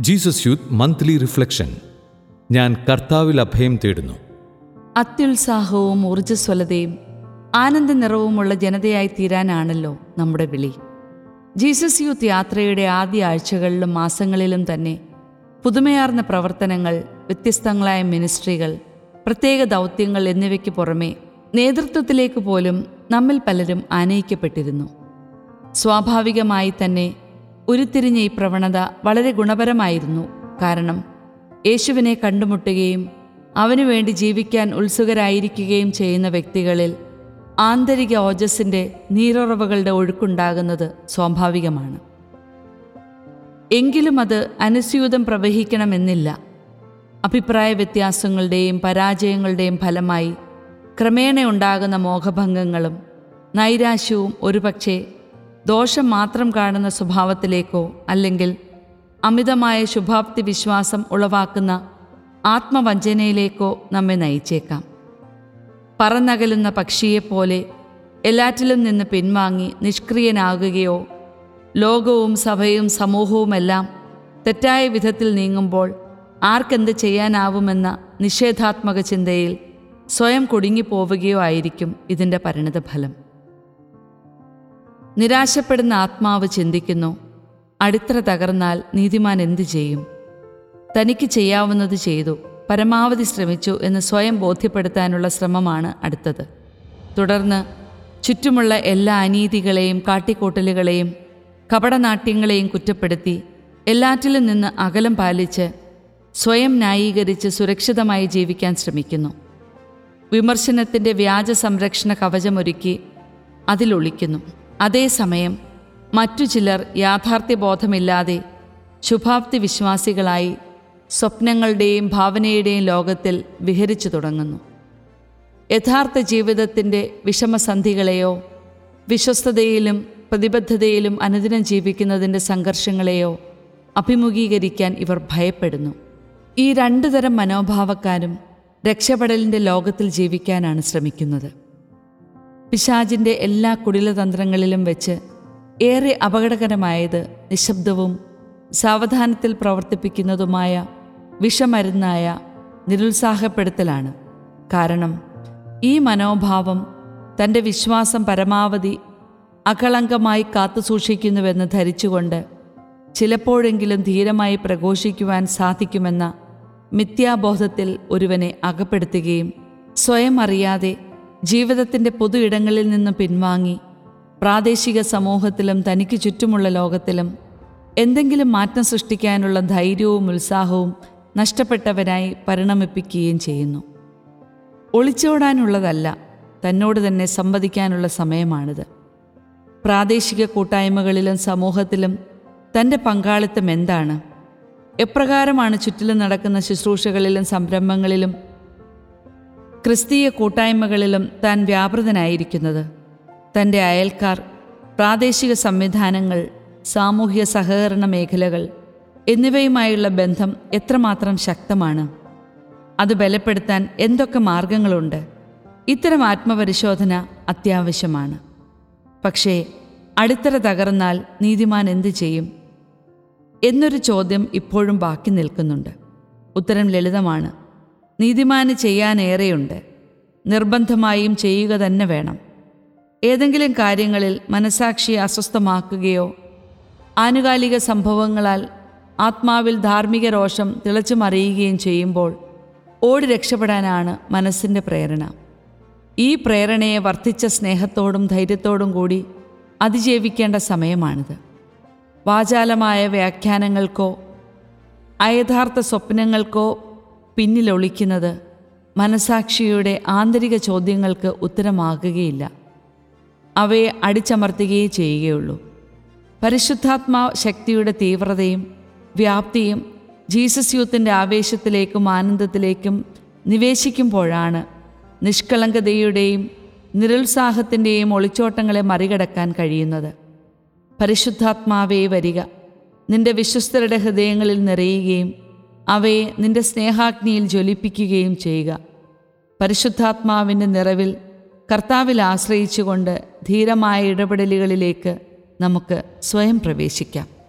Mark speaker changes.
Speaker 1: Jesus youth monthly reflection ഞാൻ കർത്താവിൽ അഭയം തേടുന്നു.
Speaker 2: അത്യുത്സാഹവും ഊർജസ്വലതയും ആനന്ദ നിറവുമുള്ള ജനതയായി തീരാനാണല്ലോ നമ്മുടെ വിളി. ജീസസ് യൂത്ത് യാത്രയുടെ ആദ്യ ആഴ്ചകളിലും മാസങ്ങളിലും തന്നെ പുതുമയാർന്ന പ്രവർത്തനങ്ങൾ വ്യത്യസ്തങ്ങളായ മിനിസ്ട്രികൾ പ്രത്യേക ദൗത്യങ്ങൾ എന്നിവയ്ക്ക് പുറമെ നേതൃത്വത്തിലേക്ക് പോലും നമ്മിൽ പലരും ആനയിക്കപ്പെട്ടിരുന്നു. സ്വാഭാവികമായി തന്നെ ഉരുത്തിരിഞ്ഞ ഈ പ്രവണത വളരെ ഗുണപരമായിരുന്നു. കാരണം യേശുവിനെ കണ്ടുമുട്ടുകയും അവനു വേണ്ടി ജീവിക്കാൻ ഉത്സുകരായിരിക്കുകയും ചെയ്യുന്ന വ്യക്തികളിൽ ആന്തരിക ഓജസ്സിന്റെ നീരുറവകളുടെ ഒഴുക്കുണ്ടാകുന്നത് സ്വാഭാവികമാണ്. എങ്കിലും അത് അനുസ്യൂതം പ്രവഹിക്കണമെന്നില്ല. അഭിപ്രായ വ്യത്യാസങ്ങളുടെയും പരാജയങ്ങളുടെയും ഫലമായി ക്രമേണ ഉണ്ടാകുന്ന മോഹഭംഗങ്ങളും നൈരാശ്യവും ഒരുപക്ഷെ ദോഷം മാത്രം കാണുന്ന സ്വഭാവത്തിലേക്കോ അല്ലെങ്കിൽ അമിതമായ ശുഭാപ്തി വിശ്വാസം ഉളവാക്കുന്ന ആത്മവഞ്ചനയിലേക്കോ നമ്മെ നയിച്ചേക്കാം. പറന്നകലുന്ന പക്ഷിയെപ്പോലെ എല്ലാറ്റിലും നിന്ന് പിൻവാങ്ങി നിഷ്ക്രിയനാകുകയോ ലോകവും സഭയും സമൂഹവുമെല്ലാം തെറ്റായ വിധത്തിൽ നീങ്ങുമ്പോൾ ആർക്കെന്ത് ചെയ്യാനാവുമെന്ന നിഷേധാത്മക ചിന്തയിൽ സ്വയം കുടുങ്ങിപ്പോവുകയോ ആയിരിക്കും ഇതിന്റെ പരിണിതഫലം. നിരാശപ്പെടുന്ന ആത്മാവ് ചിന്തിക്കുന്നു. അടിത്തറ തകർന്നാൽ നീതിമാൻ എന്തു ചെയ്യും? തനിക്ക് ചെയ്യാവുന്നത് ചെയ്തു. പരമാവധി ശ്രമിച്ചു എന്ന് സ്വയം ബോധ്യപ്പെടുത്താനുള്ള ശ്രമമാണ് അടുത്തത്. തുടർന്ന് ചുറ്റുമുള്ള എല്ലാ അനീതികളെയും കാട്ടിക്കൂട്ടലുകളെയും കപടനാട്യങ്ങളെയും കുറ്റപ്പെടുത്തി എല്ലാറ്റിലും നിന്ന് അകലം പാലിച്ച് സ്വയം ന്യായീകരിച്ച് സുരക്ഷിതമായി ജീവിക്കാൻ ശ്രമിക്കുന്നു. വിമർശനത്തിന്റെ വ്യാജ സംരക്ഷണ കവചമൊരുക്കി അതിലൊളിക്കുന്നു. അതേസമയം മറ്റു ചിലർ യാഥാർത്ഥ്യബോധമില്ലാതെ ശുഭാപ്തി വിശ്വാസികളായി സ്വപ്നങ്ങളുടെയും ഭാവനയുടെയും ലോകത്തിൽ വിഹരിച്ചു തുടങ്ങുന്നു. യഥാർത്ഥ ജീവിതത്തിന്റെ വിഷമസന്ധികളെയോ വിശ്വസ്തതയിലും പ്രതിബദ്ധതയിലും അനുദിനം ജീവിക്കുന്നതിന്റെ സംഘർഷങ്ങളെയോ അഭിമുഖീകരിക്കാൻ ഇവർ ഭയപ്പെടുന്നു. ഈ രണ്ടു തരം മനോഭാവക്കാരും രക്ഷപ്പെടലിന്റെ ലോകത്തിൽ ജീവിക്കാനാണ് ശ്രമിക്കുന്നത്. പിശാജിന്റെ എല്ലാ കുടിലതന്ത്രങ്ങളിലും വെച്ച് ഏറെ അപകടകരമായത് നിശബ്ദവും സാവധാനത്തിൽ പ്രവർത്തിപ്പിക്കുന്നതുമായ വിഷമരുന്നായ നിരുത്സാഹപ്പെടുത്തലാണ്. കാരണം ഈ മനോഭാവം തന്റെ വിശ്വാസം പരമാവധി അകളങ്കമായി കാത്തുസൂക്ഷിക്കുന്നുവെന്ന് ധരിച്ചുകൊണ്ട് ചിലപ്പോഴെങ്കിലും ധീരമായി പ്രഘോഷിക്കുവാൻ സാധിക്കുമെന്ന മിഥ്യാബോധത്തിൽ ഒരുവനെ അകപ്പെടുത്തുകയും സ്വയം അറിയാതെ ജീവിതത്തിന്റെ പൊതു ഇടങ്ങളിൽ നിന്ന് പിൻവാങ്ങി പ്രാദേശിക സമൂഹത്തിലും തനിക്ക് ചുറ്റുമുള്ള ലോകത്തിലും എന്തെങ്കിലും മാറ്റം സൃഷ്ടിക്കാനുള്ള ധൈര്യവും ഉത്സാഹവും നഷ്ടപ്പെട്ടവരായി പരിണമിപ്പിക്കുകയും ചെയ്യുന്നു. ഒളിച്ചോടാനുള്ളതല്ല തന്നോട് തന്നെ സംവദിക്കാനുള്ള സമയമാണിത്. പ്രാദേശിക കൂട്ടായ്മകളിലും സമൂഹത്തിലും തന്റെ പങ്കാളിത്തം എന്താണ്? എപ്രകാരമാണ് ചുറ്റിലും നടക്കുന്ന ശുശ്രൂഷകളിലും സംരംഭങ്ങളിലും ക്രിസ്തീയ കൂട്ടായ്മകളിലും താൻ വ്യാപൃതനായിരിക്കുന്നത്. തന്റെ അയൽക്കാർ പ്രാദേശിക സംവിധാനങ്ങൾ സാമൂഹ്യ സഹകരണ മേഖലകൾ എന്നിവയുമായുള്ള ബന്ധം എത്രമാത്രം ശക്തമാണ്. അത് ബലപ്പെടുത്താൻ എന്തൊക്കെ മാർഗങ്ങളുണ്ട്? ഇത്തരം ആത്മപരിശോധന അത്യാവശ്യമാണ്. പക്ഷേ അടിത്തറ തകർന്നാൽ നീതിമാൻ എന്തു ചെയ്യും? എന്നൊരു ചോദ്യം ഇപ്പോഴും ബാക്കി നിൽക്കുന്നുണ്ട്. ഉത്തരം ലളിതമാണ്. നീതിമാന് ചെയ്യാനേറെയുണ്ട്. നിർബന്ധമായും ചെയ്യുക തന്നെ വേണം. ഏതെങ്കിലും കാര്യങ്ങളിൽ മനസാക്ഷിയെ അസ്വസ്ഥമാക്കുകയോ ആനുകാലിക സംഭവങ്ങളാൽ ആത്മാവിൽ ധാർമ്മിക രോഷം തിളച്ചു മറിയുകയും ചെയ്യുമ്പോൾ ഓടി രക്ഷപ്പെടാനാണ് മനസ്സിന്റെ പ്രേരണ. ഈ പ്രേരണയെ വർദ്ധിച്ച സ്നേഹത്തോടും ധൈര്യത്തോടും കൂടി അതിജീവിക്കേണ്ട സമയമാണിത്. വാചാലമായ വ്യാഖ്യാനങ്ങൾക്കോ അയഥാർത്ഥ സ്വപ്നങ്ങൾക്കോ പിന്നിലൊളിക്കുന്നത് മനസാക്ഷിയുടെ ആന്തരിക ചോദ്യങ്ങൾക്ക് ഉത്തരമാകുകയില്ല. അവയെ അടിച്ചമർത്തുകയേ ചെയ്യുകയുള്ളൂ. പരിശുദ്ധാത്മാ ശക്തിയുടെ തീവ്രതയും വ്യാപ്തിയും ജീസസ് യൂത്തിന്റെ ആവേശത്തിലേക്കും ആനന്ദത്തിലേക്കും നിവേശിക്കുമ്പോഴാണ് നിഷ്കളങ്കതയുടെയും നിരുത്സാഹത്തിന്റെയും ഒളിച്ചോട്ടങ്ങളെ മറികടക്കാൻ കഴിയുന്നത്. പരിശുദ്ധാത്മാവേ വരിക നിന്റെ വിശ്വസ്തരുടെ ഹൃദയങ്ങളിൽ നിറയുകയും അവയെ നിന്റെ സ്നേഹാഗ്നിയിൽ ജ്വലിപ്പിക്കുകയും ചെയ്യുക. പരിശുദ്ധാത്മാവിന്റെ നിറവിൽ കർത്താവിൽ ആശ്രയിച്ചുകൊണ്ട് ധീരമായ ഇടപെടലുകളിലേക്ക് നമുക്ക് സ്വയം പ്രവേശിക്കാം.